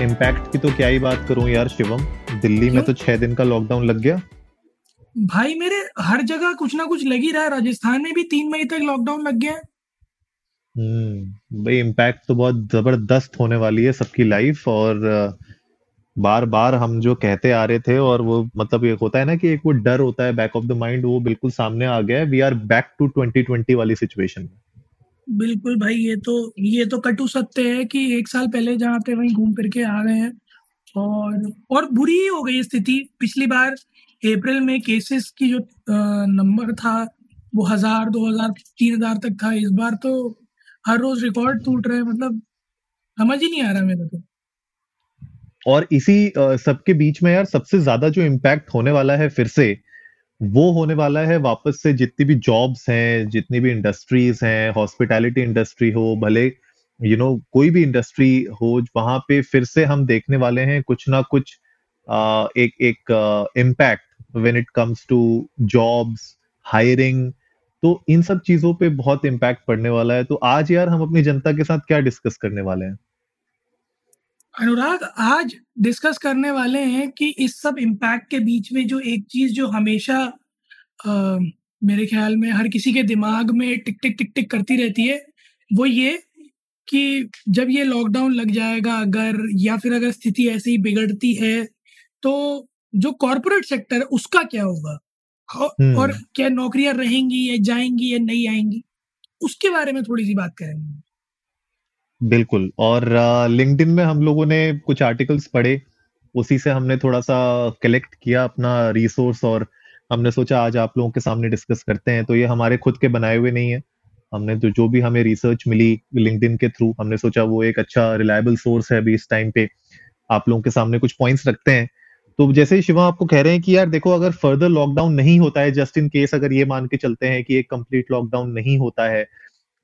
Impact की तो क्या ही बात करूँ यार शिवम? दिल्ली में तो छह दिन का लॉकडाउन लग गया। भाई मेरे हर जगह कुछ ना कुछ लग ही रहा है। राजस्थान में भी तीन मई तक लॉकडाउन लग गया है। हम्म भाई इम्पैक्ट तो बहुत ज़बरदस्त होने वाली है सबकी लाइफ और बार बार हम जो कहते आ रहे थे और वो मतलब एक होता है ना कि एक वो डर होता है बैक ऑफ़ द माइंड वो बिल्कुल सामने आ गया है। वी आर बैक टू 2020 वाली सिचुएशन में बिल्कुल भाई, ये तो ये तो कटु सत्य है कि एक साल पहले जहाँ थे, वहीं घूम फिर के आ गए हैं। और और बुरी ही हो गई स्थिति। पिछली बार अप्रैल में केसेस की जो नंबर था, वो हज़ार, दो हज़ार, तीन हज़ार तक था। इस बार तो हर रोज रिकॉर्ड टूट रहे हैं। मतलब समझ ही नहीं आ रहा मेरा तो और इसी सबके बीच में यार सबसे ज़्यादा जो इम्पैक्ट होने वाला है फिर से वो होने वाला है वापस से जितनी भी जॉब्स हैं जितनी भी इंडस्ट्रीज़ हैं हॉस्पिटैलिटी इंडस्ट्री हो भले यू you नो know, कोई भी इंडस्ट्री हो वहाँ पे फिर से हम देखने वाले हैं कुछ ना कुछ आ, एक एक impact when it comes to jobs hiring तो इन सब चीज़ों पे बहुत इम्पैक्ट पड़ने वाला है। तो आज यार हम अपनी जनता के साथ क्या डिस्कस करने वाले हैं? अनुराग आज डिस्कस करने वाले हैं कि इस सब इम्पैक्ट के बीच में जो एक चीज़ जो हमेशा आ, मेरे ख्याल में हर किसी के दिमाग में टिक टिक टिक टिक करती रहती है वो ये कि जब ये लॉकडाउन लग जाएगा अगर या फिर अगर स्थिति ऐसी ही बिगड़ती है तो जो कॉरपोरेट सेक्टर है उसका क्या होगा? और क्या नौकरियाँ रहेंगी या जाएँगी या नहीं आएँगी? उसके बारे में थोड़ी सी बात करेंगे। बिल्कुल। और लिंक्डइन में हम लोगों ने कुछ आर्टिकल्स पढ़े, उसी से हमने थोड़ा सा कलेक्ट किया अपना रिसोर्स और हमने सोचा आज आप लोगों के सामने डिस्कस करते हैं तो ये हमारे खुद के बनाए हुए नहीं है। हमने तो जो भी हमें रिसर्च मिली लिंक्डइन के थ्रू हमने सोचा वो एक अच्छा रिलायबल सोर्स है अभी इस टाइम पे। आप लोगों के सामने कुछ पॉइंट्स रखते हैं। तो जैसे ही शिवा आपको कह रहे हैं कि यार देखो, अगर फर्दर लॉकडाउन नहीं होता है जस्ट इन केस अगर ये मान के चलते हैं कि एक कंप्लीट लॉकडाउन नहीं होता है,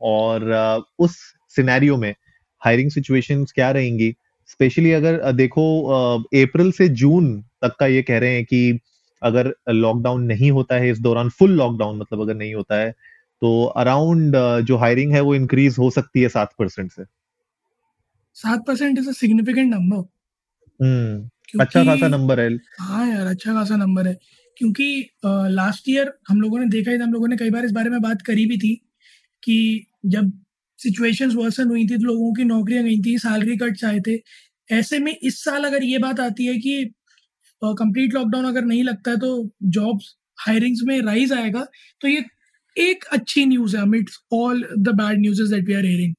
और उस सिनेरियो में हायरिंग सिचुएशन क्या रहेंगी? स्पेशली अगर देखो अप्रैल से जून तक का ये कह रहे हैं कि अगर लॉकडाउन नहीं होता है इस दौरान फुल लॉकडाउन मतलब अगर नहीं होता है तो अराउंड जो हायरिंग है वो इंक्रीज हो सकती है सात परसेंट से। सात परसेंट इज़ सिग्निफिकेंट नंबर अच्छा खासा नंबर है। हाँ यार अच्छा खासा नंबर है। क्योंकि लास्ट ईयर हम लोगों ने देखा ही था हम लोगों ने कई बार इस बारे में बात करी भी थी कि जब सिचुएशंस वर्सन हुई थी लोगों की नौकरियाँ गई थी सैलरी कट्स आए थे। ऐसे में इस साल अगर ये बात आती है कि कंप्लीट लॉकडाउन अगर नहीं लगता है तो जॉब्स हायरिंग्स में राइज आएगा तो ये एक अच्छी न्यूज़ है amidst all the bad news that we are hearing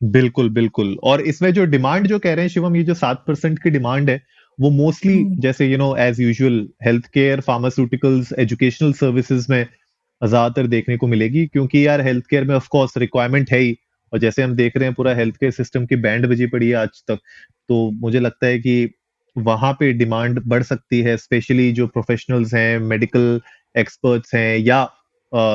बिल्कुल बिल्कुल। और इसमें जो डिमांड जो कह रहे हैं शिवम ये जो सात परसेंट की डिमांड है वो मोस्टली जैसे you know as usual health care pharmaceuticals educational services में ज़्यादातर देखने को मिलेगी, क्योंकि यार हेल्थ केयर में ऑफकोर्स रिक्वायरमेंट है ही। और जैसे हम देख रहे हैं पूरा हेल्थ केयर सिस्टम की बैंड बजी पड़ी है आज तक तो मुझे लगता है कि वहाँ पे डिमांड बढ़ सकती है स्पेशली जो प्रोफेशनल्स हैं मेडिकल एक्सपर्ट्स हैं, या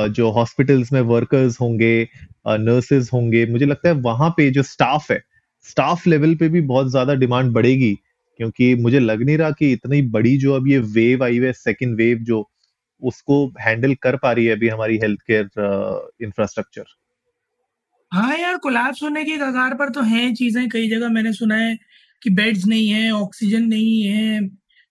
जो हॉस्पिटल्स में वर्कर्स होंगे नर्सेज होंगे, मुझे लगता है वहाँ पे जो स्टाफ है स्टाफ लेवल पे भी बहुत ज़्यादा डिमांड बढ़ेगी, क्योंकि मुझे लग नहीं रहा कि इतनी बड़ी जो अब ये वेव आई हुई है सेकेंड वेव जो उसको हैंडल कर पा रही है अभी हमारी हेल्थ केयर इंफ्रास्ट्रक्चर हाँ यार कोलैप्स होने की कगार पर तो हैं चीज़ें। कई जगह मैंने सुना है कि बेड्स नहीं है ऑक्सीजन नहीं है।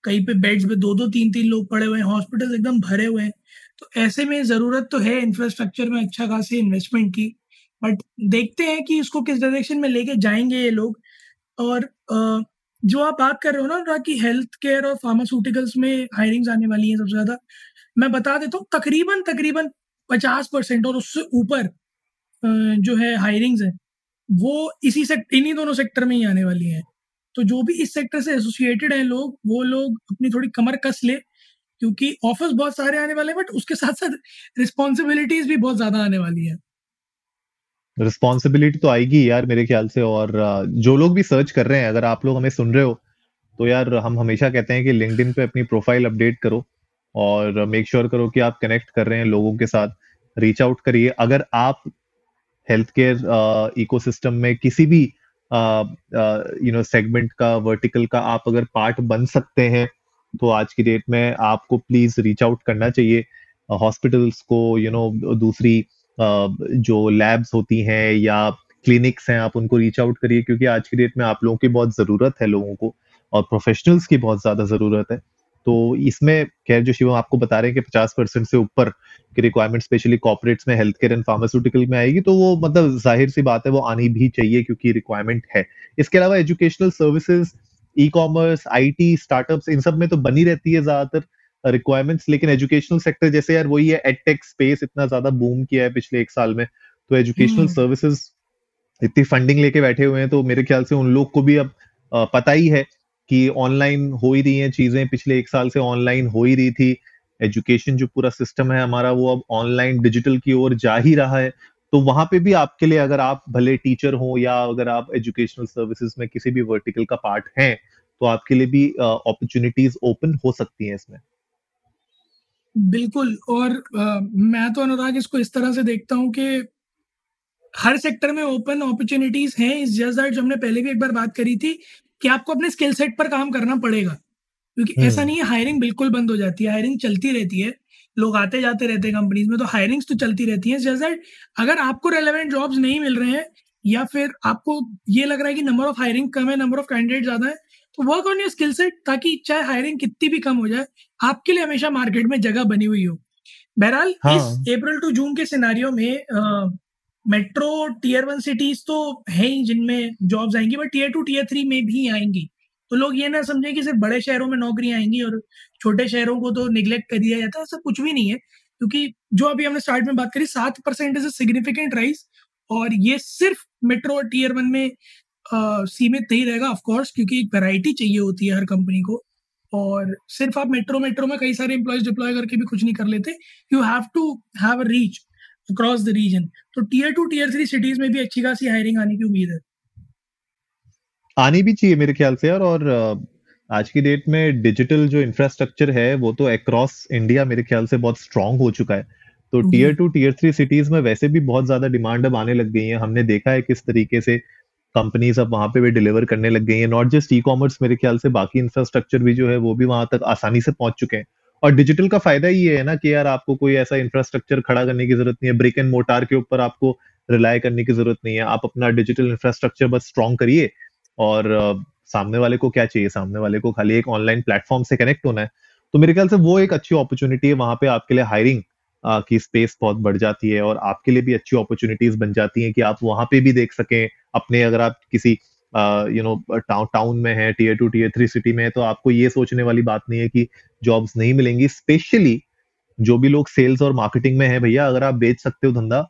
कहीं पे बेड्स पे दो दो तीन तीन लोग पड़े हुए हैं। हॉस्पिटल एकदम भरे हुए हैं। तो ऐसे में ज़रूरत तो है इंफ्रास्ट्रक्चर में अच्छा खासी इन्वेस्टमेंट की। बट देखते हैं कि इसको किस डायरेक्शन में लेके जाएँगे ये लोग। और जो आप बात कर रहे हो ना कि हेल्थ केयर और फार्मास्यूटिकल्स में हायरिंग्स आने वाली हैं सबसे ज़्यादा मैं बता देता हूँ, तकरीबन तकरीबन पचास परसेंट और उससे ऊपर जो है हायरिंग्स है, वो इसी सेक्टर इन्हीं दोनों सेक्टर में ही आने वाली हैं। तो जो भी इस सेक्टर से एसोसिएटेड हैं लोग, वो लोग अपनी थोड़ी कमर कस ले, क्योंकि ऑफर्स बहुत सारे आने वाले हैं बट उसके साथ साथ रिस्पॉन्सिबिलिटीज भी बहुत ज़्यादा आने वाली है। रिस्पॉन्सिबिलिटी तो आएगी यार मेरे ख्याल से, और जो लोग भी सर्च कर रहे हैं, अगर आप लोग हमें सुन रहे हो तो यार हम हमेशा कहते हैं कि लिंक्डइन पे अपनी प्रोफ़ाइल अपडेट करो। और मेक श्योर sure करो कि आप कनेक्ट कर रहे हैं लोगों के साथ। रीच आउट करिए। अगर आप हेल्थ केयर इकोसिस्टम में किसी भी यू नो सेगमेंट का वर्टिकल का आप अगर पार्ट बन सकते हैं तो आज की डेट में आपको प्लीज़ रीच आउट करना चाहिए। हॉस्पिटल्स को यू you नो know, दूसरी uh, जो लैब्स होती हैं या क्लिनिक्स हैं आप उनको रीच आउट करिए क्योंकि आज की डेट में आप लोगों की बहुत ज़रूरत है लोगों को और प्रोफेशनल्स की बहुत ज़्यादा ज़रूरत है। तो इसमें खैर जो शिवम आपको बता रहे हैं कि पचास परसेंट से ऊपर की रिक्वायरमेंट स्पेशली कॉपरेट्स में हेल्थ केयर एंड फार्मास्यूटिकल में आएगी तो वो मतलब ज़ाहिर सी बात है वो आनी भी चाहिए क्योंकि रिक्वायरमेंट है इसके अलावा educational services ecommerce I T startup इन सब में तो बनी रहती है ज़्यादातर रिक्वायरमेंट्स लेकिन एजुकेशनल सेक्टर जैसे यार वही है एडटेक स्पेस इतना ज़्यादा बूम किया है पिछले एक साल में तो एजुकेशनल सर्विसेज़ हम्म। इतनी फंडिंग लेके बैठे हुए हैं तो मेरे ख्याल से उन लोग को भी अब पता ही है कि ऑनलाइन हो ही रही हैं चीज़ें पिछले एक साल से ऑनलाइन हो ही रही थी। एजुकेशन जो पूरा सिस्टम है हमारा वो अब ऑनलाइन डिजिटल की ओर जा ही रहा है। तो वहाँ पे भी आपके लिए अगर आप भले टीचर हो या अगर आप एजुकेशनल सर्विसेज़ में किसी भी वर्टिकल का पार्ट हैं तो आपके लिए भी अपॉर्चुनिटीज़ ओपन हो सकती हैं इसमें। बिल्कुल और आ, मैं तो अनुराग इसको इस तरह से देखता हूँ कि हर सेक्टर में ओपन अपॉर्चुनिटीज़ हैं। इस जैसा जो हमने पहले भी एक बार बात करी थी कि आपको अपने स्किल सेट पर काम करना पड़ेगा। क्योंकि ऐसा नहीं है हायरिंग बिल्कुल बंद हो जाती है हायरिंग चलती रहती है। लोग आते जाते रहते हैं कंपनीज़ में तो हायरिंग्स तो चलती रहती है। जैसे अगर आपको रेलेवेंट जॉब्स नहीं मिल रहे हैं या फिर आपको ये लग रहा है कि नंबर ऑफ़ हायरिंग कम है नंबर ऑफ़ कैंडिडेट ज़्यादा है तो work on your skill set ताकि चाहे हायरिंग कितनी भी कम हो जाए आपके लिए हमेशा मार्केट में जगह बनी हुई हो। बहरहाल हाँ. इस अप्रैल टू जून के सिनारियों में मेट्रो टीयर वन सिटीज़ तो है ही जिनमें जॉब्स आएँगी but tier two tier three में भी आएँगी। तो लोग ये ना समझे कि सिर्फ़ बड़े शहरों में नौकरी आएँगी और छोटे शहरों को तो निग्लेक्ट कर दिया जाता है, ऐसा कुछ भी नहीं है। क्योंकि जो अभी हमने स्टार्ट में बात करी, सात परसेंट इज़ सिग्निफिकेंट राइज और ये सिर्फ़ मेट्रो और टीयर वन में सीमित नहीं रहेगा ऑफकोर्स क्योंकि एक वेराइटी चाहिए होती है हर कंपनी को। और सिर्फ़ आप मेट्रो मेट्रो में कई सारे एम्प्लॉयज़ डिप्लॉय करके भी कुछ नहीं कर लेते। You have to have reach across the region तो tier two tier three cities में भी अच्छी खासी हायरिंग आने की उम्मीद है। आनी भी चाहिए मेरे ख्याल से यार और आज की डेट में डिजिटल जो इंफ्रास्ट्रक्चर है वो तो अक्रॉस इंडिया मेरे ख्याल से बहुत स्ट्रांग हो चुका है। तो tier two tier three cities में वैसे भी बहुत ज़्यादा डिमांड अब आने लग गई है। हमने देखा है किस तरीके से कंपनीज़ अब वहाँ पे भी डिलीवर करने लग गई है। नॉट जस्ट ई कॉमर्स मेरे ख्याल से बाकी इंफ्रास्ट्रक्चर भी जो है वो भी वहाँ तक आसानी से पहुँच चुके हैं। और डिजिटल का फ़ायदा ये है ना कि यार आपको कोई ऐसा इंफ्रास्ट्रक्चर खड़ा करने की ज़रूरत नहीं है ब्रिक एंड मोटार के ऊपर आपको रिलाय करने की ज़रूरत नहीं है। आप अपना डिजिटल इंफ्रास्ट्रक्चर बस स्ट्रॉन्ग करिए और सामने वाले को क्या चाहिए? सामने वाले को खाली एक ऑनलाइन प्लेटफॉर्म से कनेक्ट होना है। तो मेरे ख्याल से वो एक अच्छी अपॉर्चुनिटी है, वहाँ पे आपके लिए हायरिंग की स्पेस बहुत बढ़ जाती है और आपके लिए भी अच्छी अपॉर्चुनिटीज़ बन जाती हैं कि आप वहाँ पे भी देख सकें, अपने अगर आप किसी यू नो टाउन में है tier two tier three city में है तो आपको ये सोचने वाली बात नहीं है कि जॉब्स नहीं मिलेंगी स्पेशली जो भी लोग सेल्स और मार्केटिंग में है भैया, अगर आप बेच सकते हो धंधा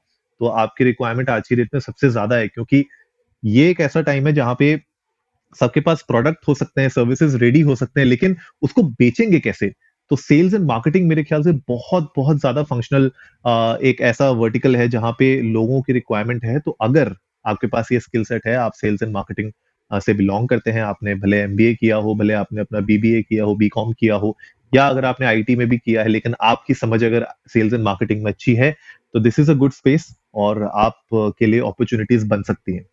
तो आपकी रिक्वायरमेंट आज की डेट में सबसे ज़्यादा है, क्योंकि ये एक ऐसा टाइम है जहाँ पे सबके पास प्रोडक्ट हो सकते हैं सर्विसेज़ रेडी हो सकते हैं, लेकिन उसको बेचेंगे कैसे? तो सेल्स एंड मार्केटिंग मेरे ख्याल से बहुत बहुत ज़्यादा फंक्शनल एक ऐसा वर्टिकल है जहाँ पे लोगों की रिक्वायरमेंट है। तो अगर आपके पास ये स्किल सेट है आप सेल्स एंड मार्केटिंग से बिलोंग करते हैं आपने भले एमबीए किया हो भले आपने अपना बीबीए किया हो बीकॉम किया हो या अगर आपने आईटी में भी किया है लेकिन आपकी समझ अगर सेल्स एंड मार्केटिंग में अच्छी है तो this is a good space और आप के लिए अपॉर्चुनिटीज़ बन सकती हैं।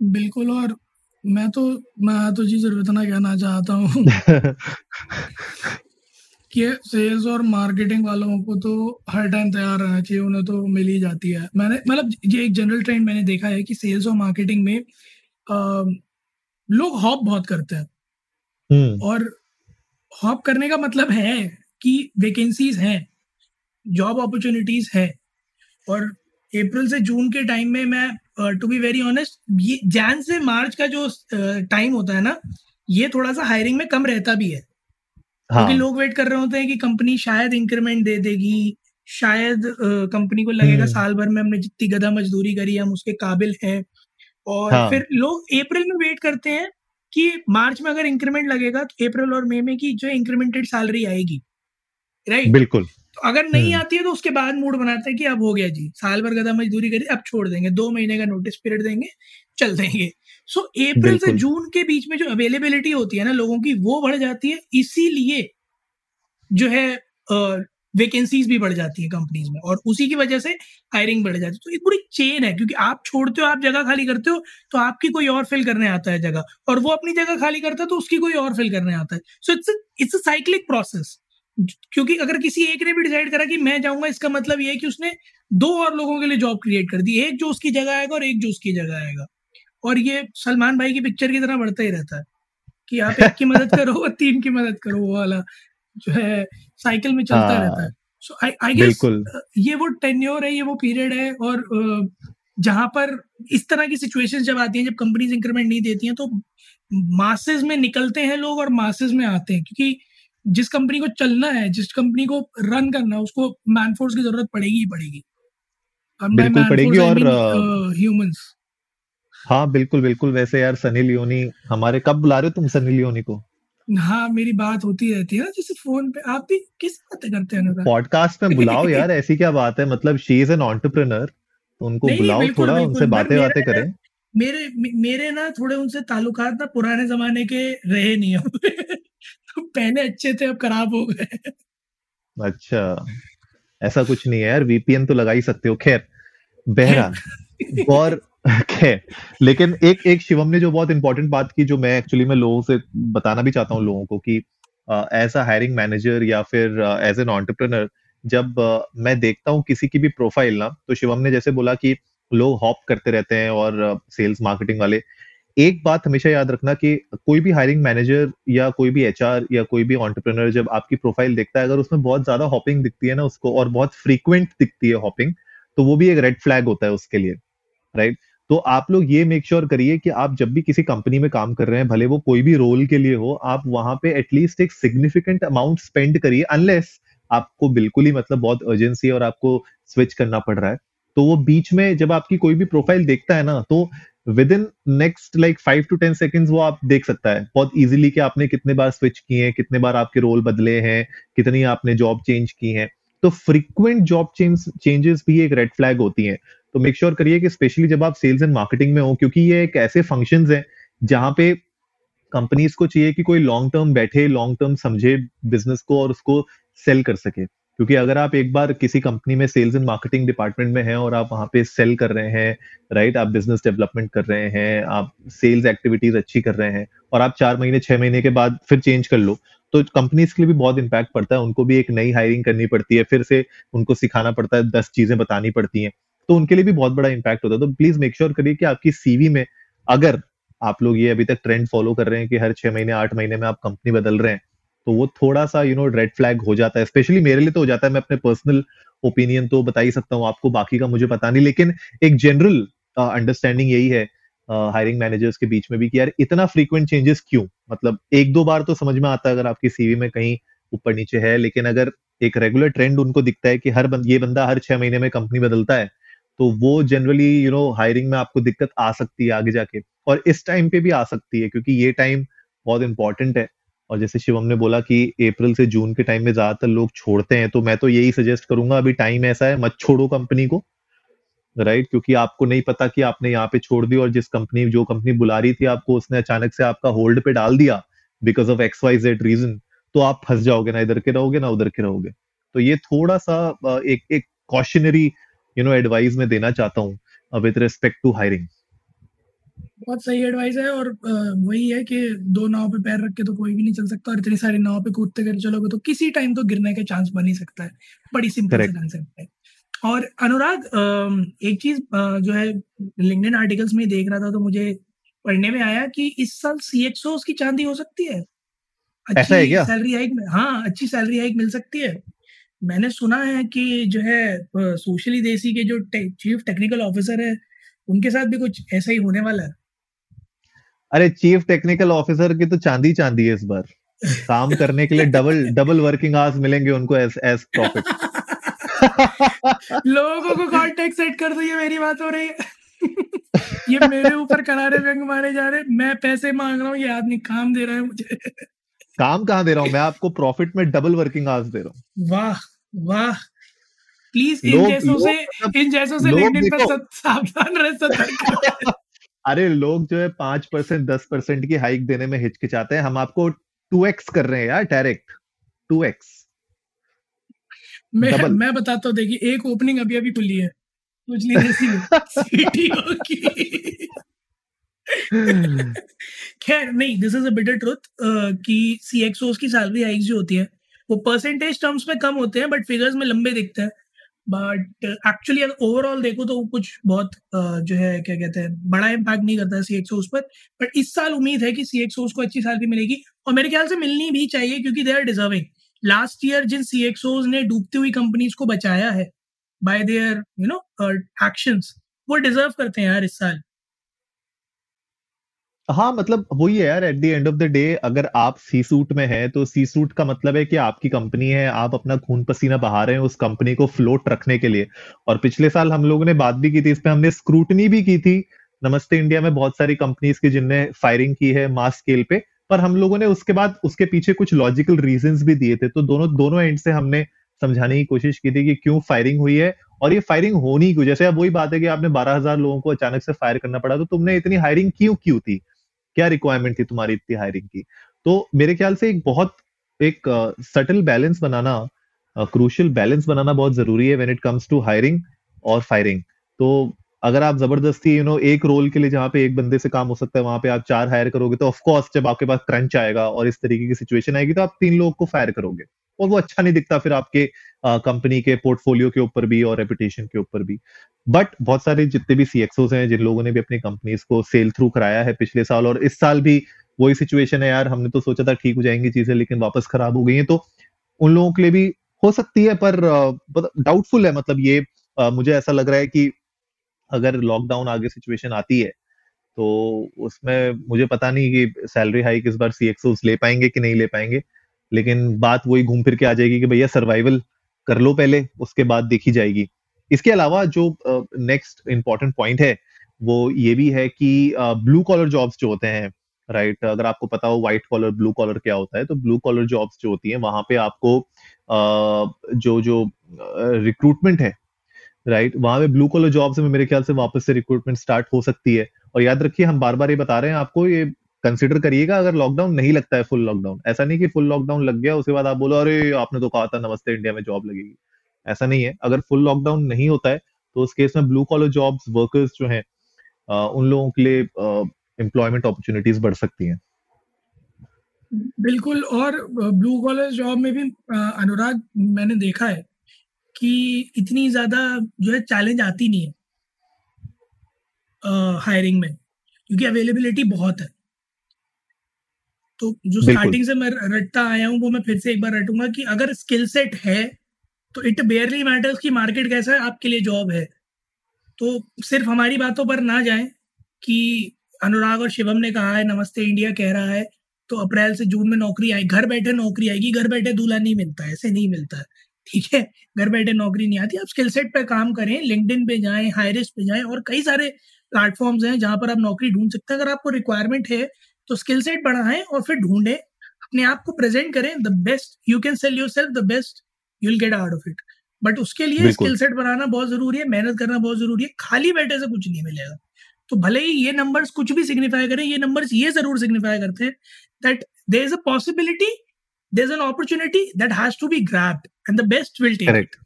बिल्कुल और मैं तो मैं तो जी ज़रूरत ना कहना चाहता हूँ। कि सेल्स और मार्केटिंग वालों को तो हर टाइम तैयार रहना चाहिए उन्हें तो मिल ही जाती है। मैंने मतलब ये एक जनरल ट्रेंड मैंने देखा है कि सेल्स और मार्केटिंग में आ, लोग हॉप बहुत करते हैं। हम्म। और हॉप करने का मतलब है कि वैकेंसीज हैं जॉब अपॉर्चुनिटीज़ है। और अप्रैल से जून के टाइम में मैं टू बी वेरी ऑनेस्ट ये जैन से मार्च का जो टाइम होता है ना ये थोड़ा सा हायरिंग में कम रहता भी है। हाँ. लोग वेट कर रहे होते हैं कि कंपनी शायद इंक्रीमेंट दे देगी शायद कंपनी को लगेगा हम्म। साल भर में हमने जितनी गधा मजदूरी करी हम उसके काबिल हैं और हाँ. फिर लोग अप्रैल में वेट करते हैं कि मार्च में अगर इंक्रीमेंट लगेगा तो अप्रैल और मई में की जो इंक्रीमेंटेड सैलरी आएगी राइट बिल्कुल तो अगर नहीं हम्म। आती है तो उसके बाद मूड बनाते हैं कि अब हो गया जी साल भर गदा मजदूरी करी अब छोड़ देंगे दो महीने का नोटिस पीरियड देंगे चल देंगे सो अप्रैल से जून के बीच में जो अवेलेबिलिटी होती है ना लोगों की वो बढ़ जाती है। इसीलिए जो है वैकेंसीज भी बढ़ जाती है कंपनीज़ में और उसी की वजह से हायरिंग बढ़ जाती है। तो एक पूरी चेन है क्योंकि आप छोड़ते हो आप जगह खाली करते हो तो आपकी कोई और फिल करने आता है जगह और वो अपनी जगह खाली करता है तो उसकी कोई और फिल करने आता है। So it's it's a cyclic process क्योंकि अगर किसी एक ने भी डिसाइड करा कि मैं जाऊँगा इसका मतलब ये है कि उसने दो और लोगों के लिए जॉब क्रिएट कर दी एक जो उसकी जगह आएगा और एक जो उसकी जगह आएगा। और ये सलमान भाई की पिक्चर की तरह बढ़ता ही रहता है कि आप एक की मदद करो और तीन की मदद करो वो वाला जो है साइकिल में चलता हाँ, रहता है। सो आई आई गेस ये वो टेन्योर है ये वो पीरियड है और जहाँ पर इस तरह की सिचुएशन जब आती है जब कंपनीज़ इंक्रीमेंट नहीं देती हैं तो मासेस में निकलते हैं लोग और मासेस में आते हैं। क्योंकि जिस कंपनी को चलना है जिस कंपनी को रन करना है उसको मैनफोर्स की ज़रूरत पड़ेगी ही पड़ेगी। बिल्कुल पड़ेगी और, ह्यूमंस हाँ बिल्कुल बिल्कुल वैसे यार सनी लियोनी हमारे कब बुला रहे हो तुम सनी लियोनी को? हाँ मेरी बात होती रहती है ना जैसे फ़ोन पे आप भी किस बातें करते हैं पॉडकास्ट में बुलाओ यार ऐसी क्या बात है मतलब शी इज़ एन ऑन्टरप्रेनर तो उनको बुलाओ बिल्कुल, थोड़ा बिल्कुल, उनसे बातें बातें करें। मेरे मेरे ना थोड़े उनसे ताल्लुकात ना पुराने जमाने के रहे नहीं अब। तो पहले अच्छे थे अब खराब हो गए। अच्छा ऐसा कुछ नहीं है यार वीपीएन तो लगा ही सकते हो खैर बहरा और खैर लेकिन एक एक शिवम ने जो बहुत इंपॉर्टेंट बात की जो मैं एक्चुअली मैं लोगों से बताना भी चाहता हूँ लोगों को कि एज अ हायरिंग मैनेजर या फिर एज एन ऑन्टरप्रेनर जब uh, मैं देखता हूँ किसी की भी प्रोफ़ाइल ना तो शिवम ने जैसे बोला कि लोग हॉप करते रहते हैं और सेल्स uh, मार्केटिंग वाले। एक बात हमेशा याद रखना कि कोई भी हायरिंग मैनेजर या कोई भी एचआर या कोई भी ऑन्टरप्रेनर जब आपकी प्रोफ़ाइल देखता है अगर उसमें बहुत ज़्यादा हॉपिंग दिखती है ना उसको और बहुत फ्रीक्वेंट दिखती है हॉपिंग तो वो भी एक रेड फ्लैग होता है उसके लिए राइट तो आप लोग ये मेक श्योर करिए कि आप जब भी किसी कंपनी में काम कर रहे हैं, भले वो कोई भी रोल के लिए हो, आप वहाँ पे एटलीस्ट एक सिग्निफिकेंट अमाउंट स्पेंड करिए अनलेस आपको बिल्कुल ही मतलब बहुत अर्जेंसी और आपको स्विच करना पड़ रहा है। तो वो बीच में जब आपकी कोई भी प्रोफ़ाइल देखता है ना तो within next like five to ten seconds वो आप देख सकता है। बहुत इजीली कि आपने कितने बार स्विच किए हैं, कितने बार आपके रोल बदले हैं, कितनी आपने जॉब चेंज की है। तो फ्रीक्वेंट जॉब चेंज चेंजेस भी एक रेड फ्लैग होती हैं। तो मेक श्योर करिए कि स्पेशली जब आप सेल्स एंड मार्केटिंग में हो, क्योंकि ये एक ऐसे फ़ंक्शन है जहाँ पे कंपनीज़ को चाहिए कि कोई लॉन्ग टर्म बैठे लॉन्ग टर्म समझे बिज़नेस को और उसको सेल कर सके। क्योंकि अगर आप एक बार किसी कंपनी में सेल्स एंड मार्केटिंग डिपार्टमेंट में हैं और आप वहाँ पे सेल कर रहे हैं राइट आप बिज़नेस डेवलपमेंट कर रहे हैं, आप सेल्स एक्टिविटीज़ अच्छी कर रहे हैं और आप चार महीने, छह महीने के बाद फिर चेंज कर लो तो कंपनीज़ के लिए भी बहुत इंपैक्ट पड़ता है। उनको भी एक नई हायरिंग करनी पड़ती है, फिर से उनको सिखाना पड़ता है, दस चीज़ें बतानी पड़ती हैं। तो उनके लिए भी बहुत बड़ा इम्पैक्ट होता है। तो प्लीज़ मेक श्योर करिए कि आपकी सीवी में अगर आप लोग ये अभी तक ट्रेंड फॉलो कर रहे हैं कि हर छह महीने आठ महीने में आप कंपनी बदल रहे हैं तो वो थोड़ा सा यू नो रेड फ्लैग हो जाता है। स्पेशली मेरे लिए तो हो जाता है। मैं अपने पर्सनल ओपिनियन तो बता ही सकता हूँ। आपको बाकी का मुझे पता नहीं लेकिन एक जनरल अंडरस्टैंडिंग यही है हायरिंग uh, मैनेजर्स के बीच में भी कि यार इतना फ्रीक्वेंट चेंजेस क्यों? मतलब एक दो बार तो समझ में आता है अगर आपकी सीवी में कहीं ऊपर नीचे है लेकिन अगर एक रेगुलर ट्रेंड उनको दिखता है कि हर बंद, ये बंदा हर छह महीने में कंपनी बदलता है तो वो जनरली यू नो हायरिंग में आपको दिक्कत आ सकती है आगे जाके। और इस टाइम पे भी आ सकती है, क्योंकि ये टाइम बहुत इंपॉर्टेंट है। और जैसे शिवम ने बोला कि अप्रैल से जून के टाइम में ज़्यादातर लोग छोड़ते हैं तो मैं तो यही सजेस्ट करूँगा, अभी टाइम ऐसा है, मत छोड़ो कंपनी को। राइट क्योंकि आपको नहीं पता कि आपने यहाँ पे छोड़ दी और जिस कंपनी जो कंपनी बुला रही थी आपको, उसने अचानक से आपका होल्ड पे डाल दिया because of X Y Z reason तो आप फंस जाओगे, ना इधर के रहोगे, ना उधर के रहोगे। तो ये थोड़ा सा एक एक कॉशनरी यू नो एडवाइस मैं देना चाहता हूँ विद रिस्पेक्ट टू हायरिंग बहुत सही एडवाइस है और वही है कि दो नाव पे पैर रख के तो कोई भी नहीं चल सकता और इतनी सारी नाव पे कूदते कर चलोगे तो किसी टाइम तो गिरने का चांस बन ही सकता है। बड़ी सिंपल कंसेप्ट है। और अनुराग एक चीज़ जो है लिंक्डइन आर्टिकल्स में देख रहा था तो मुझे पढ़ने में आया कि इस साल सी एच की चांदी हो सकती है। क्या? सैलरी हाइक हाँ अच्छी सैलरी हाइक मिल सकती है। मैंने सुना है कि जो है सोशली देसी के जो टे, चीफ टेक्निकल ऑफिसर है उनके साथ भी कुछ ऐसा ही होने वाला है? अरे चीफ टेक्निकल ऑफिसर की तो चांदी चांदी है इस बार। काम करने के लिए डबल डबल वर्किंग आवर्स मिलेंगे उनको एज एज प्रॉफिट लोगों को कांटेक्ट सेट कर दो ये मेरी बात हो रही है। ये मेरे ऊपर करारे व्यंग मारे जा रहे मैं पैसे मांग रहा हूँ ये आदमी काम दे रहा है मुझे। काम कहाँ दे रहा हूँ? मैं आपको प्रॉफिट में डबल वर्किंग आवर्स दे रहा हूँ। वाह। वाह। प्लीज़ इन जैसों से इन जैसों से लिंक्डइन पर सावधान रहे सतर्क अरे लोग जो है पाँच परसेंट दस परसेंट की हाइक देने में हिचकिचाते हैं। हम आपको टू एक्स कर रहे हैं यार डायरेक्ट टू एक्स मैं मैं बताता हूँ देखिए एक ओपनिंग अभी अभी खुली है। सोच लीजिए सीटीओ की खैर नहीं this is a bitter truth कि सीएक्सओस की सैलरी हाइक जो होती है वो परसेंटेज टर्म्स में कम होते हैं बट फिगर्स में लंबे दिखते हैं। बट एक्चुअली अगर ओवरऑल देखो तो कुछ बहुत uh, जो है क्या कहते हैं बड़ा इम्पैक्ट नहीं करता है सीएक्सओस पर। बट इस साल उम्मीद है कि सी सीएक्सओस को अच्छी सैलरी मिलेगी और मेरे ख्याल से मिलनी भी चाहिए क्योंकि they are deserving last year Jin CXOs ने डूबती हुई कंपनीज़ को बचाया है by their you know actions वो डिजर्व करते हैं यार इस साल। हाँ मतलब वही है यार at the end of the day अगर आप सी सूट में हैं तो सी सूट का मतलब है कि आपकी कंपनी है, आप अपना खून पसीना बहा रहे हैं उस कंपनी को फ्लोट रखने के लिए। और पिछले साल हम लोगों ने बात भी की थी, इस हमने स्क्रूटनी भी की थी। नमस्ते इंडिया में बहुत सारी कंपनीज़ की जिनने फायरिंग की है मास स्केल पे, पर हम लोगों ने उसके बाद, उसके पीछे कुछ लॉजिकल रीजन भी दिए थे। तो दोनों दोनों एंड से हमने समझाने की कोशिश की थी कि क्यों फायरिंग हुई है, और ये फायरिंग होनी क्यों? जैसे अब वही बात है कि आपने बारह हज़ार लोगों को अचानक से फायर करना पड़ा तो तुमने इतनी हायरिंग क्यों क्यों थी? क्या रिक्वायरमेंट थी तुम्हारी इतनी हायरिंग की? तो मेरे ख्याल से एक बहुत एक सटल uh, बैलेंस बनाना क्रूशियल बैलेंस बनाना बहुत ज़रूरी है when it comes to hiring और फायरिंग तो अगर आप ज़बरदस्ती यू नो एक रोल के लिए जहाँ पे एक बंदे से काम हो सकता है वहाँ पे आप चार हायर करोगे तो ऑफकोर्स जब आपके पास क्रंच आएगा और इस तरीके की सिचुएशन आएगी तो आप तीन लोग को फायर करोगे और वो अच्छा नहीं दिखता फिर आपके कंपनी के पोर्टफोलियो के ऊपर भी और रेपुटेशन के ऊपर भी। बट बहुत सारे जितने भी सीएक्सओस हैं, जिन लोगों ने भी अपनी कंपनीज़ को सेल थ्रू कराया है पिछले साल और इस साल भी वही सिचुएशन है यार, हमने तो सोचा था ठीक हो जाएँगी चीज़ें, लेकिन वापस खराब हो गई हैं। तो उन लोगों के लिए भी हो सकती है, पर डाउटफुल है। मतलब ये मुझे ऐसा लग रहा है कि अगर लॉकडाउन आगे सिचुएशन आती है तो उसमें मुझे पता नहीं कि सैलरी हाइक इस बार सीएक्सओस ले पाएँगे कि नहीं ले पाएँगे। लेकिन बात वही घूम फिर के आ जाएगी कि भैया सर्वाइवल कर लो पहले उसके बाद देखी जाएगी इसके अलावा जो नेक्स्ट इंपॉर्टेंट पॉइंट है वो ये भी है कि ब्लू कॉलर जॉब्स जो होते हैं राइट right? अगर आपको पता हो व्हाइट कॉलर ब्लू कॉलर क्या होता है तो ब्लू कॉलर जॉब्स जो होती है वहाँ पे आपको uh, जो जो रिक्रूटमेंट है राइट right? वहाँ पे ब्लू कॉलर जॉब्स में मेरे ख्याल से वापस से रिक्रूटमेंट स्टार्ट हो सकती है और याद रखिए हम बार बार ये बता रहे हैं आपको ये कंसिडर करिएगा, अगर लॉकडाउन नहीं लगता है फुल लॉकडाउन ऐसा नहीं कि फुल लॉकडाउन लग गया, उसके बाद आप बोलो, अरे, आपने तो कहा था नमस्ते इंडिया में जॉब लगेगी। ऐसा नहीं है। अगर फुल लॉकडाउन नहीं होता है तो उस केस में ब्लू कॉलर जॉब्स वर्कर्स जो हैं उन लोगों के लिए एम्प्लॉयमेंट अपॉर्चुनिटीज़ बढ़ सकती हैं। बिल्कुल, और ब्लू कॉलर जॉब में भी अनुराग, मैंने देखा है कि इतनी ज़्यादा जो है चैलेंज आती नहीं है हायरिंग में, क्योंकि अवेलेबिलिटी बहुत है। तो जो स्टार्टिंग से मैं रटता आया हूँ वो मैं फिर से एक बार रटूँगा कि अगर स्किल सेट है तो इट बेयरली मैटर्स कि मार्केट कैसा है आपके लिए जॉब है। तो सिर्फ़ हमारी बातों पर ना जाए कि अनुराग और शिवम ने कहा है नमस्ते इंडिया कह रहा है तो अप्रैल से जून में नौकरी आई घर बैठे नौकरी आएगी घर बैठे दूल्हा नहीं मिलता ऐसे नहीं मिलता ठीक है? घर बैठे नौकरी नहीं आती आप स्किल सेट पे काम करें लिंकडिन पे जाएँ हायरिस पे जाएँ और कई सारे प्लेटफॉर्म्स हैं जहाँ पर आप नौकरी ढूंढ सकते हैं अगर आपको रिक्वायरमेंट है तो स्किल सेट बढ़ाएँ और फिर ढूंढें। अपने आप को प्रेजेंट करें the best you can sell yourself the best you will get out of it but उसके लिए स्किल सेट बनाना बहुत ज़रूरी है मेहनत करना बहुत ज़रूरी है खाली बैठे से कुछ नहीं मिलेगा। तो भले ही ये नंबर्स कुछ भी सिग्निफाई करें ये नंबर्स ये ज़रूर सिग्निफाई करते हैं that there is a possibility there is an opportunity that has to be grabbed and the best will take correct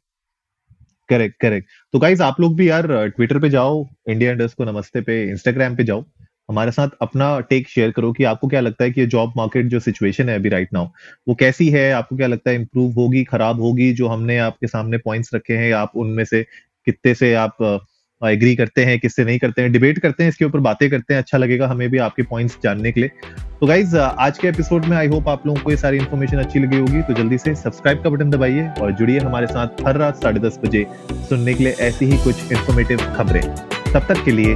correct correct तो गाइज़ आप लोग भी यार ट्विटर पे जाओ इंडिया इंडस्ट को नमस्ते पे इंस्टाग्राम पे जाओ। हमारे साथ अपना टेक शेयर करो कि आपको क्या लगता है कि जॉब मार्केट जो सिचुएशन है अभी राइट नाउ वो कैसी है? आपको क्या लगता है इंप्रूव होगी, खराब होगी? जो हमने आपके सामने पॉइंट्स रखे हैं, आप उनमें से कितने से आप एग्री करते हैं, किससे नहीं करते हैं? डिबेट करते हैं, इसके ऊपर बातें करते हैं अच्छा लगेगा हमें भी आपके पॉइंट्स जानने के लिए। तो गाइज़ आज के एपिसोड में आई होप आप लोगों को ये सारी इन्फॉर्मेशन अच्छी लगी होगी तो जल्दी से सब्सक्राइब का बटन दबाइए और जुड़िए हमारे साथ हर रात साढ़े दस बजे सुनने के लिए ऐसी ही कुछ इन्फॉर्मेटिव खबरें। तब तक के लिए